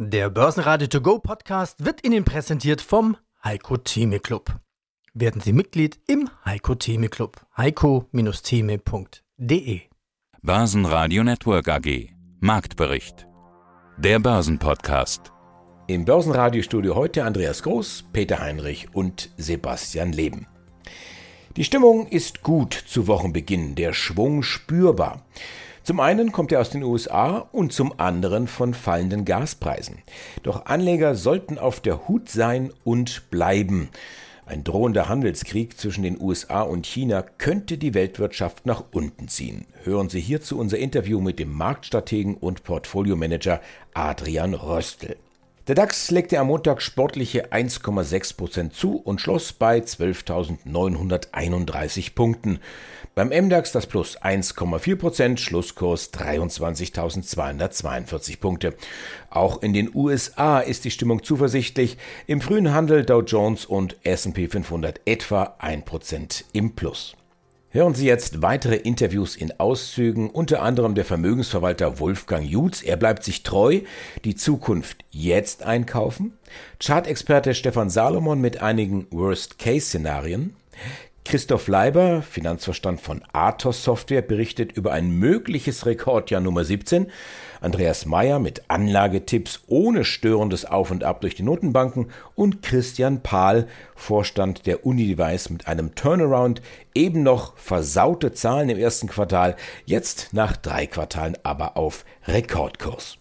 Der Börsenradio To Go Podcast wird Ihnen präsentiert vom Heiko Theme Club. Werden Sie Mitglied im Heiko Theme Club. heiko-theme.de Börsenradio Network AG Marktbericht Der Börsenpodcast Im Börsenradiostudio heute Andreas Groß, Peter Heinrich und Sebastian Leben. Die Stimmung ist gut zu Wochenbeginn, der Schwung spürbar. Zum einen kommt er aus den USA und zum anderen von fallenden Gaspreisen. Doch Anleger sollten auf der Hut sein und bleiben. Ein drohender Handelskrieg zwischen den USA und China könnte die Weltwirtschaft nach unten ziehen. Hören Sie hierzu unser Interview mit dem Marktstrategen und Portfoliomanager Adrian Röstl. Der DAX legte am Montag sportliche 1,6% zu und schloss bei 12.931 Punkten. Beim MDAX das Plus 1,4%, Schlusskurs 23.242 Punkte. Auch in den USA ist die Stimmung zuversichtlich. Im frühen Handel Dow Jones und S&P 500 etwa 1% im Plus. Hören Sie jetzt weitere Interviews in Auszügen, unter anderem der Vermögensverwalter Wolfgang Jutz. Er bleibt sich treu. Die Zukunft jetzt einkaufen. Chartexperte Stefan Salomon mit einigen Worst-Case-Szenarien. Christoph Leiber, Finanzverstand von Athos Software, berichtet über ein mögliches Rekordjahr Nummer 17. Andreas Meyer mit Anlagetipps ohne störendes Auf und Ab durch die Notenbanken und Christian Pahl, Vorstand der Unidevice mit einem Turnaround, eben noch versaute Zahlen im ersten Quartal, jetzt nach drei Quartalen aber auf Rekordkurs.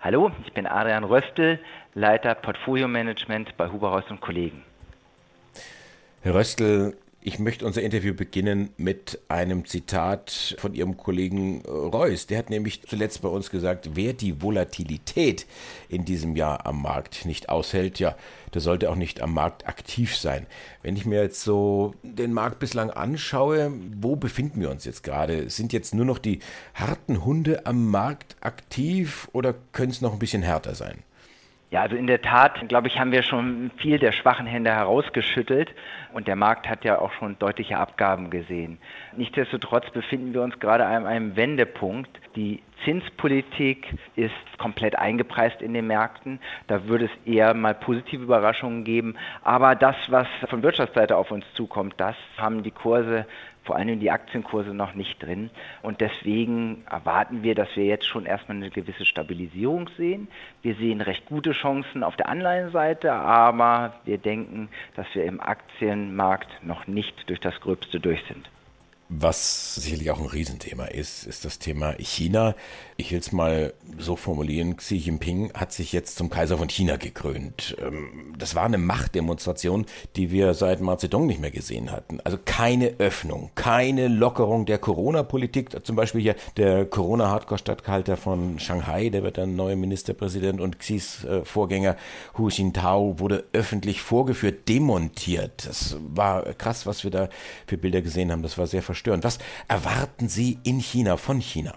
Hallo, ich bin Adrian Röstel, Leiter Portfolio Management bei Huberhaus und Kollegen. Herr Röstl, ich möchte unser Interview beginnen mit einem Zitat von Ihrem Kollegen äh, Reuss. Der hat nämlich zuletzt bei uns gesagt, wer die Volatilität in diesem Jahr am Markt nicht aushält, ja, der sollte auch nicht am Markt aktiv sein. Wenn ich mir jetzt so den Markt bislang anschaue, wo befinden wir uns jetzt gerade? Sind jetzt nur noch die harten Hunde am Markt aktiv oder könnte es noch ein bisschen härter sein? Ja, also in der Tat, glaube ich, haben wir schon viel der schwachen Hände herausgeschüttelt und der Markt hat ja auch schon deutliche Abgaben gesehen. Nichtsdestotrotz befinden wir uns gerade an einem Wendepunkt. Die Zinspolitik ist komplett eingepreist in den Märkten. Da würde es eher mal positive Überraschungen geben. Aber das, was von Wirtschaftsseite auf uns zukommt, das haben die Kurse vor allem die Aktienkurse noch nicht drin. Und deswegen erwarten wir, dass wir jetzt schon erstmal eine gewisse Stabilisierung sehen. Wir sehen recht gute Chancen auf der Anleihenseite, aber wir denken, dass wir im Aktienmarkt noch nicht durch das Gröbste durch sind. Was sicherlich auch ein Riesenthema ist, ist das Thema China. Ich will es mal so formulieren, Xi Jinping hat sich jetzt zum Kaiser von China gekrönt. Ähm, das war eine Machtdemonstration, die wir seit Mao Zedong nicht mehr gesehen hatten. Also keine Öffnung, keine Lockerung der Corona-Politik. Zum Beispiel hier der Corona-Hardcore-Stadthalter von Shanghai, der wird dann neuer Ministerpräsident und Xis äh, Vorgänger Hu Jintao wurde öffentlich vorgeführt, demontiert. Das war krass, was wir da für Bilder gesehen haben. Das war sehr verstörend. Was erwarten Sie in China, von China?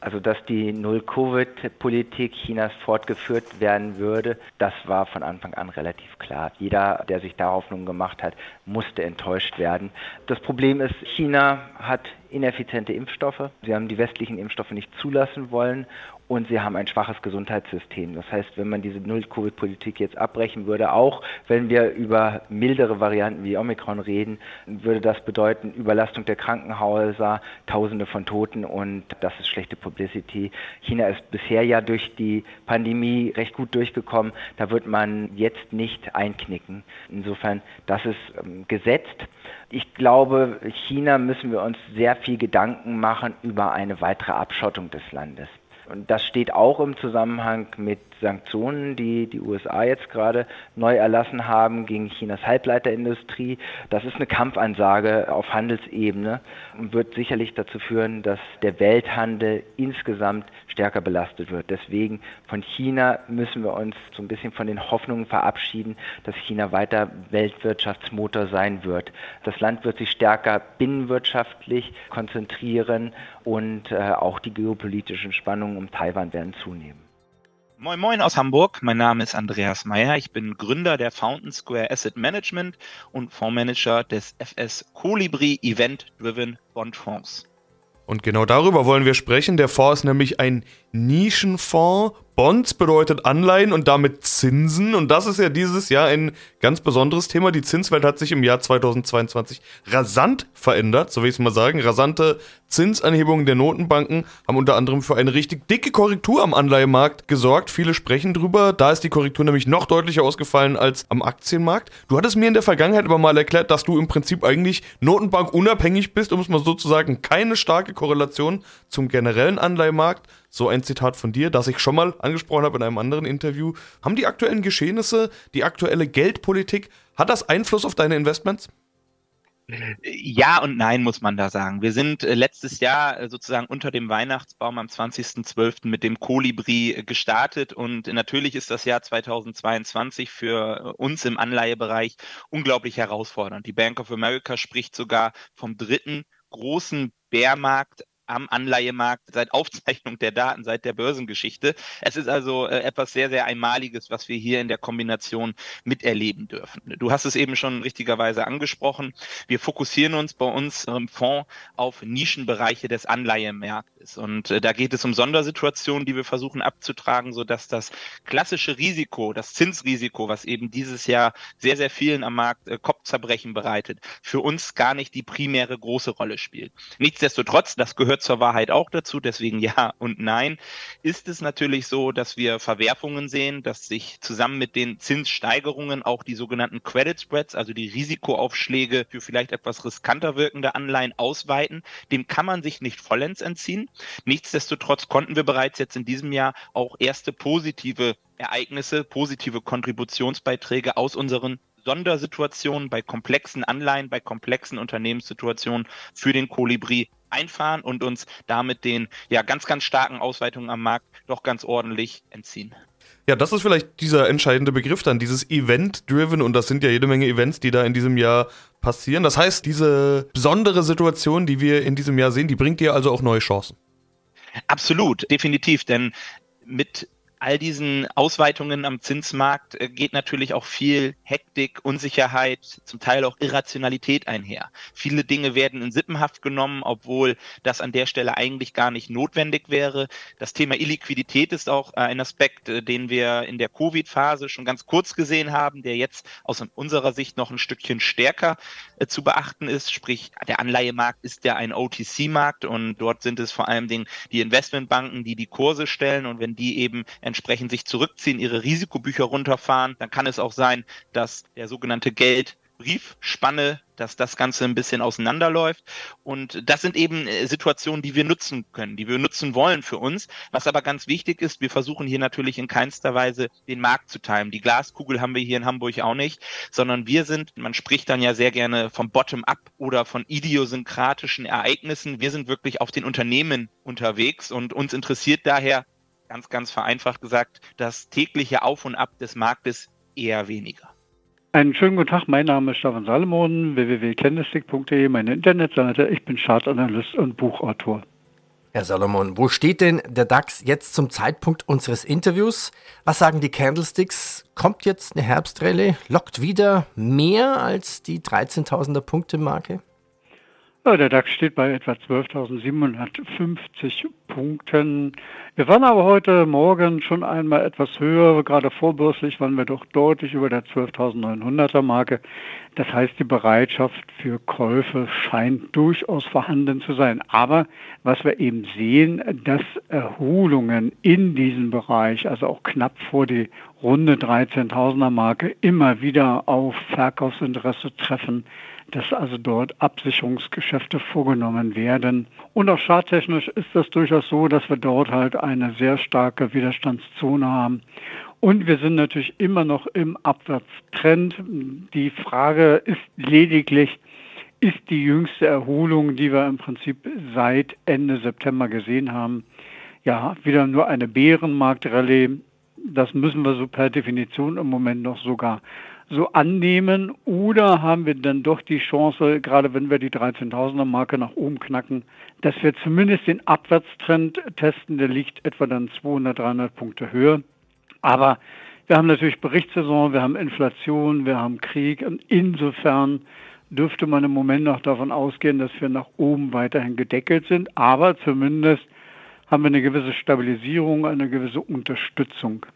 Also dass die Null-Covid-Politik Chinas fortgeführt werden würde, das war von Anfang an relativ klar. Jeder, der sich da Hoffnung gemacht hat, musste enttäuscht werden. Das Problem ist, China hat ineffiziente Impfstoffe. Sie haben die westlichen Impfstoffe nicht zulassen wollen und sie haben ein schwaches Gesundheitssystem. Das heißt, wenn man diese Null-Covid-Politik jetzt abbrechen würde, auch wenn wir über mildere Varianten wie Omikron reden, würde das bedeuten Überlastung der Krankenhäuser, Tausende von Toten und das ist schlechte Publicity. China ist bisher ja durch die Pandemie recht gut durchgekommen. Da wird man jetzt nicht einknicken. Insofern, das ist ähm, gesetzt. Ich glaube, China müssen wir uns sehr viel Gedanken machen über eine weitere Abschottung des Landes. Und das steht auch im Zusammenhang mit Sanktionen, die die USA jetzt gerade neu erlassen haben gegen Chinas Halbleiterindustrie. Das ist eine Kampfansage auf Handelsebene und wird sicherlich dazu führen, dass der Welthandel insgesamt stärker belastet wird. Deswegen von China müssen wir uns so ein bisschen von den Hoffnungen verabschieden, dass China weiter Weltwirtschaftsmotor sein wird. Das Land wird sich stärker binnenwirtschaftlich konzentrieren und äh, auch die geopolitischen Spannungen um Taiwan werden zunehmen. Moin Moin aus Hamburg, mein Name ist Andreas Meyer, ich bin Gründer der Fountain Square Asset Management und Fondsmanager des FS Colibri Event Driven Bond Fonds. Und genau darüber wollen wir sprechen. Der Fonds ist nämlich ein Nischenfonds, Bonds bedeutet Anleihen und damit Zinsen. Und das ist ja dieses Jahr ein ganz besonderes Thema. Die Zinswelt hat sich im Jahr 2022 rasant verändert, so will ich es mal sagen. Rasante Zinsanhebungen der Notenbanken haben unter anderem für eine richtig dicke Korrektur am Anleihemarkt gesorgt. Viele sprechen drüber. Da ist die Korrektur nämlich noch deutlicher ausgefallen als am Aktienmarkt. Du hattest mir in der Vergangenheit aber mal erklärt, dass du im Prinzip eigentlich Notenbank unabhängig bist, um es mal sozusagen keine starke Korrelation zum generellen Anleihemarkt. So ein Zitat von dir, das ich schon mal angesprochen habe in einem anderen Interview. Haben die aktuellen Geschehnisse, die aktuelle Geldpolitik, hat das Einfluss auf deine Investments? Ja und nein, muss man da sagen. Wir sind äh, letztes Jahr äh, sozusagen unter dem Weihnachtsbaum am 20.12. mit dem Kolibri äh, gestartet und natürlich ist das Jahr 2022 für uns im Anleihebereich unglaublich herausfordernd. Die Bank of America spricht sogar vom dritten großen Bärmarkt am Anleihemarkt seit Aufzeichnung der Daten, seit der Börsengeschichte. Es ist also äh, etwas sehr, sehr Einmaliges, was wir hier in der Kombination miterleben dürfen. Du hast es eben schon richtigerweise angesprochen. Wir fokussieren uns bei uns im Fonds auf Nischenbereiche des Anleihemarktes. Und äh, da geht es um Sondersituationen, die wir versuchen abzutragen, sodass das klassische Risiko, das Zinsrisiko, was eben dieses Jahr sehr, sehr vielen am Markt äh, Kopfzerbrechen bereitet, für uns gar nicht die primäre große Rolle spielt. Nichtsdestotrotz, das gehört zur Wahrheit auch dazu, deswegen ja und nein, ist es natürlich so, dass wir Verwerfungen sehen, dass sich zusammen mit den Zinssteigerungen auch die sogenannten Credit Spreads, also die Risikoaufschläge für vielleicht etwas riskanter wirkende Anleihen ausweiten. Dem kann man sich nicht vollends entziehen. Nichtsdestotrotz konnten wir bereits jetzt in diesem Jahr auch erste positive Ereignisse, positive Kontributionsbeiträge aus unseren Sondersituationen bei komplexen Anleihen, bei komplexen Unternehmenssituationen für den Kolibri einfahren und uns damit den ja ganz, ganz starken Ausweitungen am Markt doch ganz ordentlich entziehen. Ja, das ist vielleicht dieser entscheidende Begriff dann, dieses Event-Driven und das sind ja jede Menge Events, die da in diesem Jahr passieren. Das heißt, diese besondere Situation, die wir in diesem Jahr sehen, die bringt dir also auch neue Chancen. Absolut, definitiv, denn mit all diesen Ausweitungen am Zinsmarkt äh, geht natürlich auch viel Hektik, Unsicherheit, zum Teil auch Irrationalität einher. Viele Dinge werden in Sippenhaft genommen, obwohl das an der Stelle eigentlich gar nicht notwendig wäre. Das Thema Illiquidität ist auch äh, ein Aspekt, äh, den wir in der Covid-Phase schon ganz kurz gesehen haben, der jetzt aus unserer Sicht noch ein Stückchen stärker zu beachten ist. Sprich, der Anleihemarkt ist ja ein OTC-Markt und dort sind es vor allem die Investmentbanken, die die Kurse stellen und wenn die eben entsprechend sich zurückziehen, ihre Risikobücher runterfahren, dann kann es auch sein, dass der sogenannte Geld Briefspanne, dass das Ganze ein bisschen auseinanderläuft. Und das sind eben äh, Situationen, die wir nutzen können, die wir nutzen wollen für uns. Was aber ganz wichtig ist, wir versuchen hier natürlich in keinster Weise den Markt zu timen. Die Glaskugel haben wir hier in Hamburg auch nicht, sondern wir sind, man spricht dann ja sehr gerne vom Bottom-up oder von idiosynkratischen Ereignissen. Wir sind wirklich auf den Unternehmen unterwegs und uns interessiert daher ganz, ganz vereinfacht gesagt, das tägliche Auf und Ab des Marktes eher weniger. Einen schönen guten Tag, mein Name ist Stefan Salomon, www.kennistik.de, meine Internetseite. Ich bin Chartanalyst und Buchautor. Herr Salomon, wo steht denn der DAX jetzt zum Zeitpunkt unseres Interviews? Was sagen die Candlesticks? Kommt jetzt eine Herbstrelle? Lockt wieder mehr als die 13.000er Punkte Marke? Ja, der DAX steht bei etwa 12.750 Punkten. Wir waren aber heute Morgen schon einmal etwas höher. Gerade vorbörslich waren wir doch deutlich über der 12.900er Marke. Das heißt, die Bereitschaft für Käufe scheint durchaus vorhanden zu sein. Aber was wir eben sehen, dass Erholungen in diesem Bereich, also auch knapp vor die runde 13.000er Marke, immer wieder auf Verkaufsinteresse treffen dass also dort Absicherungsgeschäfte vorgenommen werden. Und auch charttechnisch ist das durchaus so, dass wir dort halt eine sehr starke Widerstandszone haben. Und wir sind natürlich immer noch im Abwärtstrend. Die Frage ist lediglich, ist die jüngste Erholung, die wir im Prinzip seit Ende September gesehen haben, ja, wieder nur eine Bärenmarktrallye. Das müssen wir so per Definition im Moment noch sogar so annehmen oder haben wir dann doch die Chance, gerade wenn wir die 13.000er Marke nach oben knacken, dass wir zumindest den Abwärtstrend testen, der liegt etwa dann 200, 300 Punkte höher. Aber wir haben natürlich Berichtssaison, wir haben Inflation, wir haben Krieg und insofern dürfte man im Moment noch davon ausgehen, dass wir nach oben weiterhin gedeckelt sind, aber zumindest haben wir eine gewisse Stabilisierung, eine gewisse Unterstützung.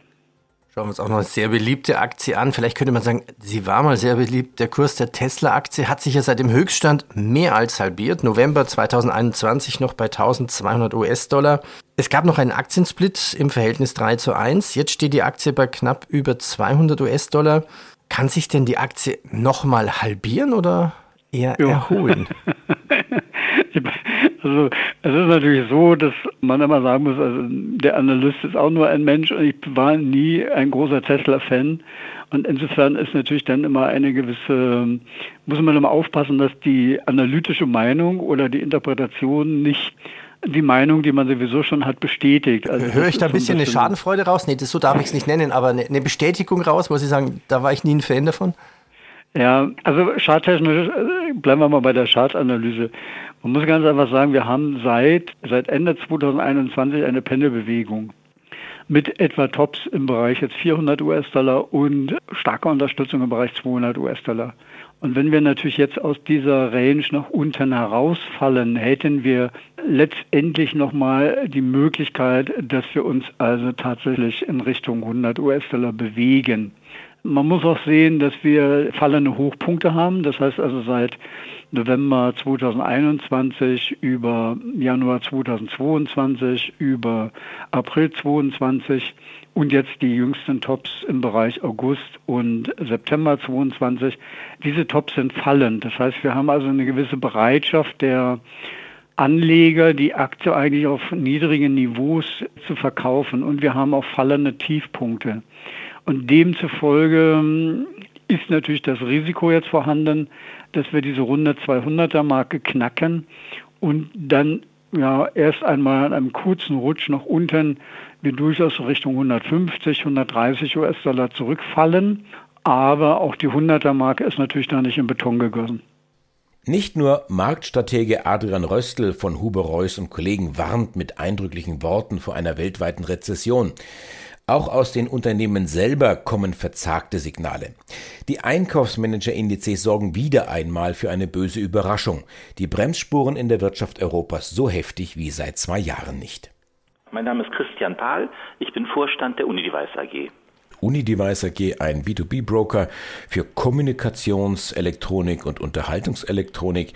Schauen wir uns auch noch eine sehr beliebte Aktie an. Vielleicht könnte man sagen, sie war mal sehr beliebt. Der Kurs der Tesla-Aktie hat sich ja seit dem Höchststand mehr als halbiert. November 2021 noch bei 1200 US-Dollar. Es gab noch einen Aktiensplit im Verhältnis 3 zu 1. Jetzt steht die Aktie bei knapp über 200 US-Dollar. Kann sich denn die Aktie nochmal halbieren oder eher jo. erholen? Also es ist natürlich so, dass man immer sagen muss, also der Analyst ist auch nur ein Mensch und ich war nie ein großer Tesla-Fan. Und insofern ist natürlich dann immer eine gewisse, muss man immer aufpassen, dass die analytische Meinung oder die Interpretation nicht die Meinung, die man sowieso schon hat, bestätigt. Also Höre ich da ein bisschen, ein bisschen eine Schadenfreude raus? Nee, das, so darf ich es nicht nennen, aber eine, eine Bestätigung raus, wo Sie sagen, da war ich nie ein Fan davon? Ja, also charttechnisch, äh, bleiben wir mal bei der Chartanalyse. Man muss ganz einfach sagen, wir haben seit, seit Ende 2021 eine Pendelbewegung mit etwa Tops im Bereich jetzt 400 US-Dollar und starker Unterstützung im Bereich 200 US-Dollar. Und wenn wir natürlich jetzt aus dieser Range nach unten herausfallen, hätten wir letztendlich nochmal die Möglichkeit, dass wir uns also tatsächlich in Richtung 100 US-Dollar bewegen. Man muss auch sehen, dass wir fallende Hochpunkte haben. Das heißt also seit November 2021 über Januar 2022 über April 2022 und jetzt die jüngsten Tops im Bereich August und September 2022. Diese Tops sind fallend. Das heißt, wir haben also eine gewisse Bereitschaft der Anleger, die Aktie eigentlich auf niedrigen Niveaus zu verkaufen. Und wir haben auch fallende Tiefpunkte. Und demzufolge ähm, ist natürlich das Risiko jetzt vorhanden, dass wir diese runde 200er Marke knacken und dann ja erst einmal an einem kurzen Rutsch nach unten wir durchaus Richtung 150, 130 US-Dollar zurückfallen. Aber auch die 100er Marke ist natürlich da nicht in Beton gegossen. Nicht nur Marktstratege Adrian Röstl von Huber Reuss und Kollegen warnt mit eindrücklichen Worten vor einer weltweiten Rezession. Auch aus den Unternehmen selber kommen verzagte Signale. Die Einkaufsmanager-Indizes sorgen wieder einmal für eine böse Überraschung. Die Bremsspuren in der Wirtschaft Europas so heftig wie seit zwei Jahren nicht. Mein Name ist Christian Pahl, ich bin Vorstand der Unidevice AG. Unidevice AG ein B2B-Broker für Kommunikationselektronik und Unterhaltungselektronik.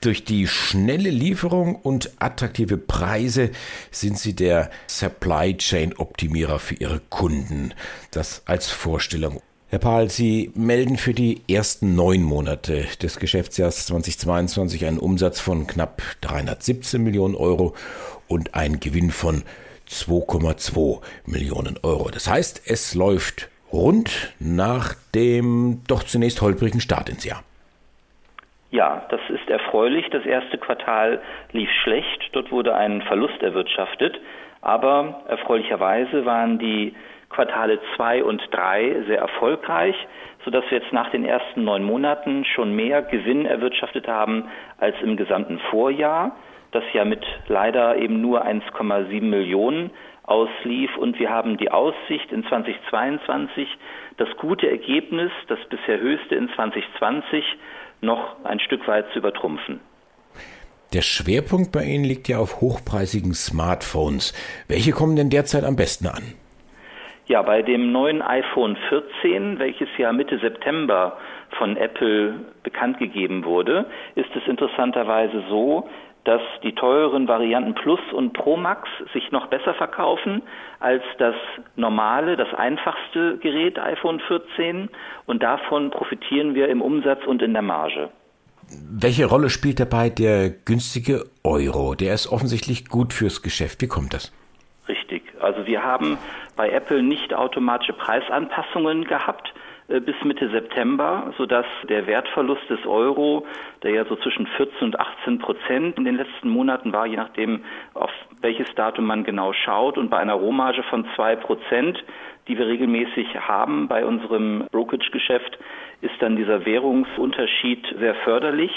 Durch die schnelle Lieferung und attraktive Preise sind sie der Supply Chain Optimierer für ihre Kunden. Das als Vorstellung. Herr Pahl, Sie melden für die ersten neun Monate des Geschäftsjahres 2022 einen Umsatz von knapp 317 Millionen Euro und einen Gewinn von 2,2 Millionen Euro. Das heißt, es läuft rund nach dem doch zunächst holprigen Start ins Jahr. Ja, das ist erfreulich. Das erste Quartal lief schlecht. Dort wurde ein Verlust erwirtschaftet. Aber erfreulicherweise waren die Quartale 2 und 3 sehr erfolgreich, sodass wir jetzt nach den ersten neun Monaten schon mehr Gewinn erwirtschaftet haben als im gesamten Vorjahr das ja mit leider eben nur 1,7 Millionen auslief. Und wir haben die Aussicht in 2022 das gute Ergebnis, das bisher höchste in 2020, noch ein Stück weit zu übertrumpfen. Der Schwerpunkt bei Ihnen liegt ja auf hochpreisigen Smartphones. Welche kommen denn derzeit am besten an? Ja, bei dem neuen iPhone 14, welches ja Mitte September von Apple bekannt gegeben wurde, ist es interessanterweise so, dass die teuren Varianten Plus und Pro Max sich noch besser verkaufen als das normale, das einfachste Gerät iPhone 14 und davon profitieren wir im Umsatz und in der Marge. Welche Rolle spielt dabei der günstige Euro? Der ist offensichtlich gut fürs Geschäft. Wie kommt das? Richtig. Also wir haben bei Apple nicht automatische Preisanpassungen gehabt, bis Mitte September, sodass der Wertverlust des Euro, der ja so zwischen 14 und 18 Prozent in den letzten Monaten war, je nachdem, auf welches Datum man genau schaut, und bei einer Rohmarge von zwei Prozent, die wir regelmäßig haben bei unserem Brokerage-Geschäft, ist dann dieser Währungsunterschied sehr förderlich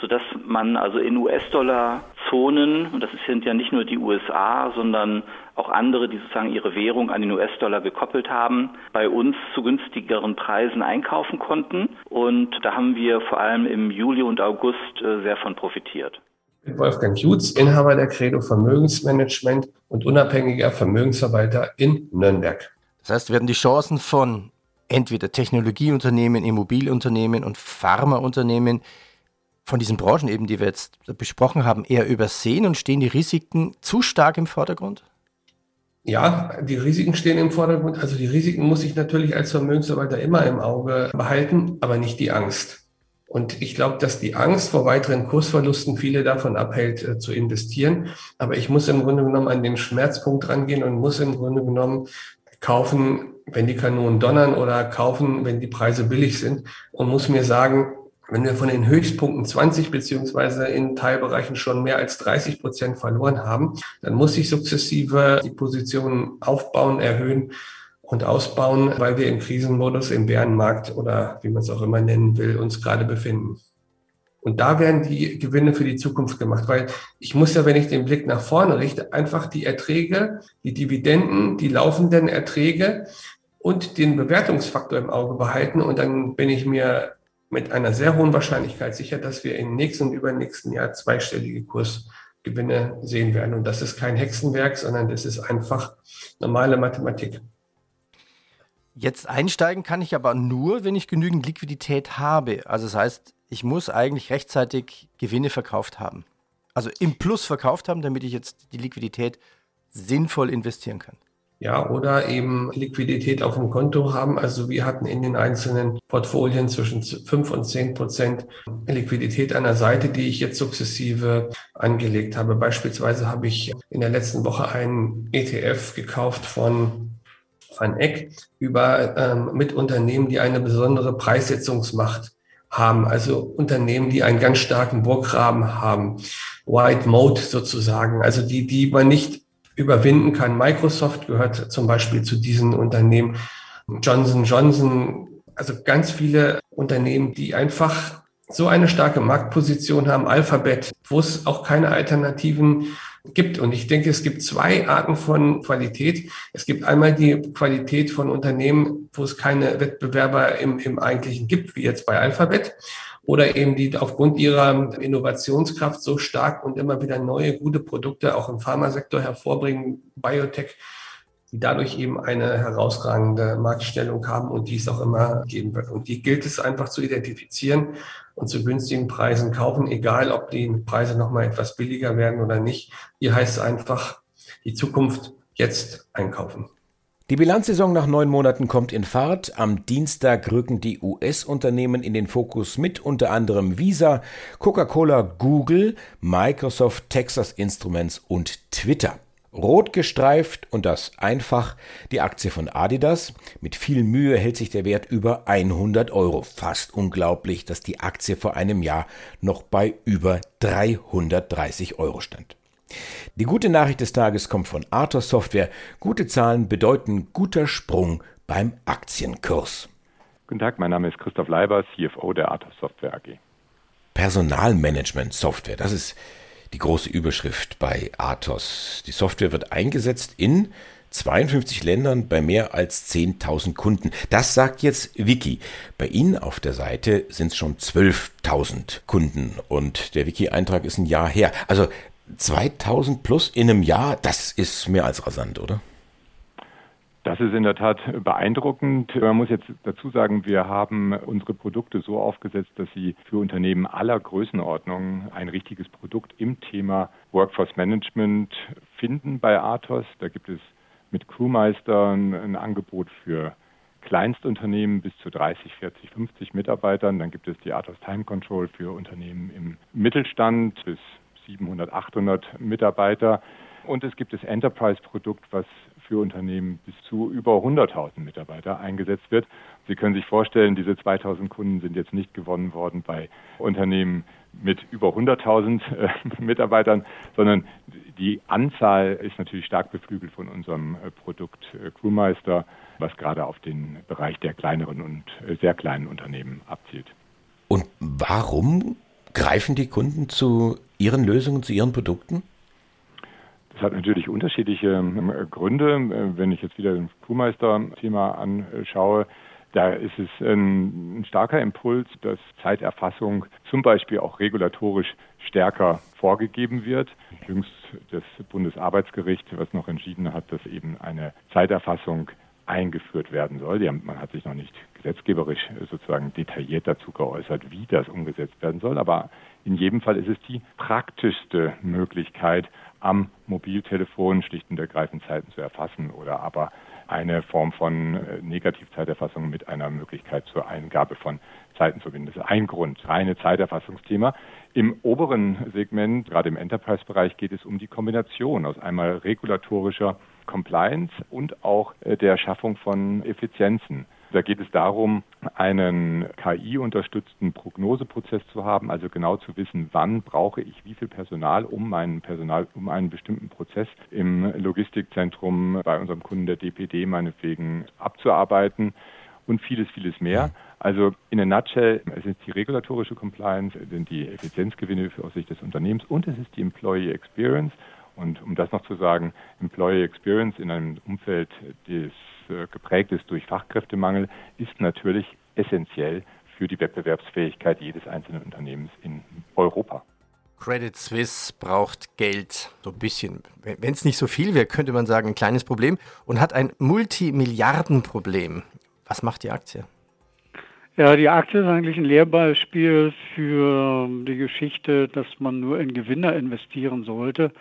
sodass man also in US-Dollar-Zonen, und das sind ja nicht nur die USA, sondern auch andere, die sozusagen ihre Währung an den US-Dollar gekoppelt haben, bei uns zu günstigeren Preisen einkaufen konnten. Und da haben wir vor allem im Juli und August äh, sehr von profitiert. Ich bin Wolfgang Jutz, Inhaber der Credo Vermögensmanagement und unabhängiger Vermögensverwalter in Nürnberg. Das heißt, werden die Chancen von entweder Technologieunternehmen, Immobilienunternehmen und Pharmaunternehmen von diesen Branchen eben, die wir jetzt besprochen haben, eher übersehen und stehen die Risiken zu stark im Vordergrund? Ja, die Risiken stehen im Vordergrund. Also die Risiken muss ich natürlich als Vermögensverwalter immer im Auge behalten, aber nicht die Angst. Und ich glaube, dass die Angst vor weiteren Kursverlusten viele davon abhält, äh, zu investieren. Aber ich muss im Grunde genommen an den Schmerzpunkt rangehen und muss im Grunde genommen kaufen, wenn die Kanonen donnern oder kaufen, wenn die Preise billig sind und muss mir sagen, wenn wir von den Höchstpunkten 20 beziehungsweise in Teilbereichen schon mehr als 30 Prozent verloren haben, dann muss ich sukzessive die Positionen aufbauen, erhöhen und ausbauen, weil wir im Krisenmodus, im Bärenmarkt oder wie man es auch immer nennen will, uns gerade befinden. Und da werden die Gewinne für die Zukunft gemacht, weil ich muss ja, wenn ich den Blick nach vorne richte, einfach die Erträge, die Dividenden, die laufenden Erträge und den Bewertungsfaktor im Auge behalten. Und dann bin ich mir mit einer sehr hohen Wahrscheinlichkeit sicher, dass wir im nächsten und übernächsten Jahr zweistellige Kursgewinne sehen werden. Und das ist kein Hexenwerk, sondern das ist einfach normale Mathematik. Jetzt einsteigen kann ich aber nur, wenn ich genügend Liquidität habe. Also das heißt, ich muss eigentlich rechtzeitig Gewinne verkauft haben. Also im Plus verkauft haben, damit ich jetzt die Liquidität sinnvoll investieren kann. Ja, oder eben Liquidität auf dem Konto haben. Also wir hatten in den einzelnen Portfolien zwischen fünf und zehn Prozent Liquidität an der Seite, die ich jetzt sukzessive angelegt habe. Beispielsweise habe ich in der letzten Woche einen ETF gekauft von Van Eck über ähm, mit Unternehmen, die eine besondere Preissetzungsmacht haben, also Unternehmen, die einen ganz starken Burggraben haben, White Mode sozusagen, also die, die man nicht überwinden kann. Microsoft gehört zum Beispiel zu diesen Unternehmen. Johnson Johnson, also ganz viele Unternehmen, die einfach so eine starke Marktposition haben, Alphabet, wo es auch keine Alternativen gibt. Und ich denke, es gibt zwei Arten von Qualität. Es gibt einmal die Qualität von Unternehmen, wo es keine Wettbewerber im, im eigentlichen gibt, wie jetzt bei Alphabet oder eben die aufgrund ihrer Innovationskraft so stark und immer wieder neue gute Produkte auch im Pharmasektor hervorbringen, Biotech, die dadurch eben eine herausragende Marktstellung haben und die es auch immer geben wird. Und die gilt es einfach zu identifizieren und zu günstigen Preisen kaufen, egal ob die Preise nochmal etwas billiger werden oder nicht. Hier heißt es einfach, die Zukunft jetzt einkaufen. Die Bilanzsaison nach neun Monaten kommt in Fahrt. Am Dienstag rücken die US-Unternehmen in den Fokus mit unter anderem Visa, Coca-Cola, Google, Microsoft, Texas Instruments und Twitter. Rot gestreift und das einfach die Aktie von Adidas. Mit viel Mühe hält sich der Wert über 100 Euro. Fast unglaublich, dass die Aktie vor einem Jahr noch bei über 330 Euro stand. Die gute Nachricht des Tages kommt von Arthur Software. Gute Zahlen bedeuten guter Sprung beim Aktienkurs. Guten Tag, mein Name ist Christoph Leiber, CFO der Arthur Software AG. Personalmanagement Software, das ist die große Überschrift bei Athos. Die Software wird eingesetzt in 52 Ländern bei mehr als 10.000 Kunden. Das sagt jetzt Wiki. Bei Ihnen auf der Seite sind es schon 12.000 Kunden und der Wiki-Eintrag ist ein Jahr her. Also 2000 plus in einem Jahr, das ist mehr als rasant, oder? Das ist in der Tat beeindruckend. Man muss jetzt dazu sagen, wir haben unsere Produkte so aufgesetzt, dass sie für Unternehmen aller Größenordnungen ein richtiges Produkt im Thema Workforce Management finden bei Athos. Da gibt es mit Crewmeister ein Angebot für Kleinstunternehmen bis zu 30, 40, 50 Mitarbeitern. Dann gibt es die Athos Time Control für Unternehmen im Mittelstand bis 700, 800 Mitarbeiter. Und es gibt das Enterprise-Produkt, was für Unternehmen bis zu über 100.000 Mitarbeiter eingesetzt wird. Sie können sich vorstellen, diese 2.000 Kunden sind jetzt nicht gewonnen worden bei Unternehmen mit über 100.000 äh, Mitarbeitern, sondern die Anzahl ist natürlich stark beflügelt von unserem äh, Produkt äh, Crewmeister, was gerade auf den Bereich der kleineren und äh, sehr kleinen Unternehmen abzielt. Und warum greifen die Kunden zu Ihren Lösungen, zu Ihren Produkten? Das hat natürlich unterschiedliche ähm, Gründe. Äh, wenn ich jetzt wieder das Crewmeister-Thema anschaue, da ist es ein, starker Impuls, dass Zeiterfassung zum Beispiel auch regulatorisch stärker vorgegeben wird. Jüngst das Bundesarbeitsgericht, was noch entschieden hat, dass eben eine Zeiterfassung eingeführt werden soll. Haben, man hat sich noch nicht gesetzgeberisch sozusagen detailliert dazu geäußert, wie das umgesetzt werden soll, aber in jedem Fall ist es die praktischste Möglichkeit, am Mobiltelefon schlicht und ergreifend Zeiten zu erfassen oder aber eine Form von äh, Negativzeiterfassung mit einer Möglichkeit zur Eingabe von Zeiten zu binden. Das ist ein Grund, reine Zeiterfassungsthema. Im oberen Segment, gerade im Enterprise-Bereich, geht es um die Kombination aus einmal regulatorischer Compliance und auch äh, der Schaffung von Effizienzen. Da geht es darum, einen KI-unterstützten Prognoseprozess zu haben, also genau zu wissen, wann brauche ich wie viel Personal, um meinen Personal, um einen bestimmten Prozess im Logistikzentrum bei unserem Kunden der DPD meinetwegen abzuarbeiten und vieles, vieles mehr. Also in a nutshell, es ist die regulatorische Compliance, es sind die Effizienzgewinne aus Sicht des Unternehmens und es ist die Employee Experience. Und um das noch zu sagen, Employee Experience in einem Umfeld, das äh, geprägt ist durch Fachkräftemangel, ist natürlich essentiell für die Wettbewerbsfähigkeit jedes einzelnen Unternehmens in Europa. Credit Suisse braucht Geld, so ein bisschen. Wenn es nicht so viel wäre, könnte man sagen, ein kleines Problem und hat ein Multimilliardenproblem. Was macht die Aktie? Ja, die Aktie ist eigentlich ein Lehrbeispiel für die Geschichte, dass man nur in Gewinner investieren sollte.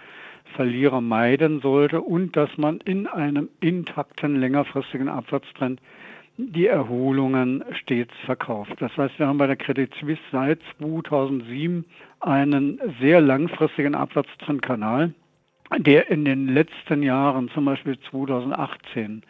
Verlierer meiden sollte und dass man in einem intakten längerfristigen Abwärtstrend die Erholungen stets verkauft. Das heißt, wir haben bei der Credit Suisse seit 2007 einen sehr langfristigen Abwärtstrendkanal, der in den letzten Jahren, zum Beispiel 2018,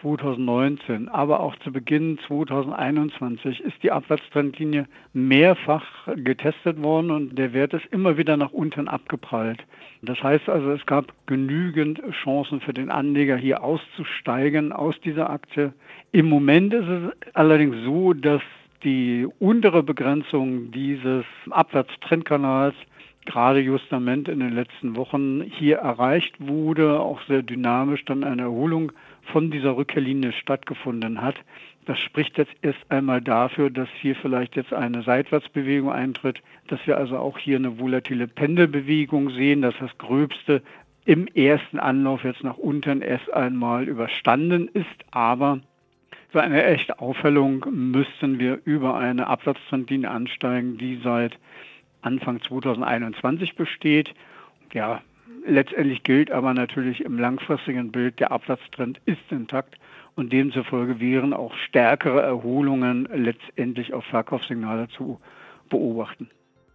2019, aber auch zu Beginn 2021 ist die Abwärtstrendlinie mehrfach getestet worden und der Wert ist immer wieder nach unten abgeprallt. Das heißt also, es gab genügend Chancen für den Anleger hier auszusteigen aus dieser Aktie. Im Moment ist es allerdings so, dass die untere Begrenzung dieses Abwärtstrendkanals gerade justament in den letzten Wochen hier erreicht wurde, auch sehr dynamisch dann eine Erholung von dieser Rückkehrlinie stattgefunden hat. Das spricht jetzt erst einmal dafür, dass hier vielleicht jetzt eine Seitwärtsbewegung eintritt, dass wir also auch hier eine volatile Pendelbewegung sehen, dass das Gröbste im ersten Anlauf jetzt nach unten erst einmal überstanden ist, aber für eine echte Aufhellung müssten wir über eine Absatztrendlinie ansteigen, die seit Anfang 2021 besteht. Ja, letztendlich gilt aber natürlich im langfristigen Bild, der Absatztrend ist intakt und demzufolge wären auch stärkere Erholungen letztendlich auf Verkaufssignale zu beobachten.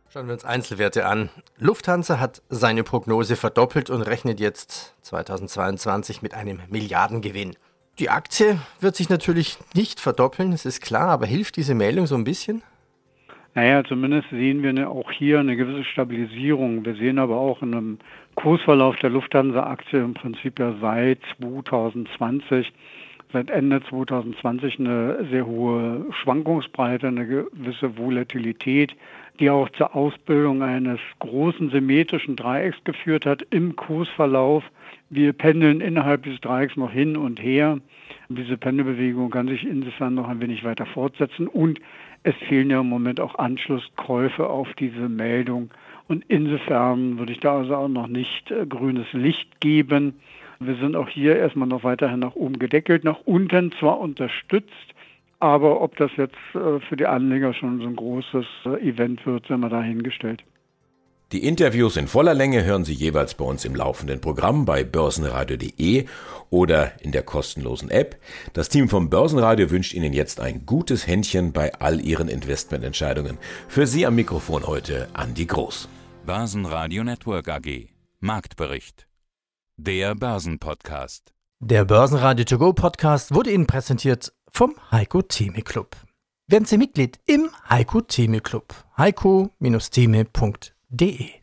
Schauen wir uns Einzelwerte an. Lufthansa hat seine Prognose verdoppelt und rechnet jetzt 2022 mit einem Milliardengewinn. Die Aktie wird sich natürlich nicht verdoppeln, das ist klar, aber hilft diese Meldung so ein bisschen? Naja, zumindest sehen wir auch hier eine gewisse Stabilisierung. Wir sehen aber auch in einem Kursverlauf der Lufthansa-Aktie im Prinzip ja seit 2020, seit Ende 2020 eine sehr hohe Schwankungsbreite, eine gewisse Volatilität, die auch zur Ausbildung eines großen symmetrischen Dreiecks geführt hat im Kursverlauf. Wir pendeln innerhalb dieses Dreiecks noch hin und her. Diese Pendelbewegung kann sich insofern noch ein wenig weiter fortsetzen und es fehlen ja im Moment auch Anschlusskäufe auf diese Meldung. Und insofern würde ich da also auch noch nicht äh, grünes Licht geben. Wir sind auch hier erstmal noch weiterhin nach oben gedeckelt, nach unten zwar unterstützt, aber ob das jetzt äh, für die Anleger schon so ein großes äh, Event wird, sind wir dahingestellt. Die Interviews in voller Länge hören Sie jeweils bei uns im laufenden Programm bei börsenradio.de oder in der kostenlosen App. Das Team vom Börsenradio wünscht Ihnen jetzt ein gutes Händchen bei all Ihren Investmententscheidungen. Für Sie am Mikrofon heute Andi Groß. Börsenradio Network AG. Marktbericht. Der Börsenpodcast. Der Börsenradio To Go Podcast wurde Ihnen präsentiert vom Heiko Theme Club. Werden Sie Mitglied im Heiko Theme Club. heiko-theme.de www.radioplay.de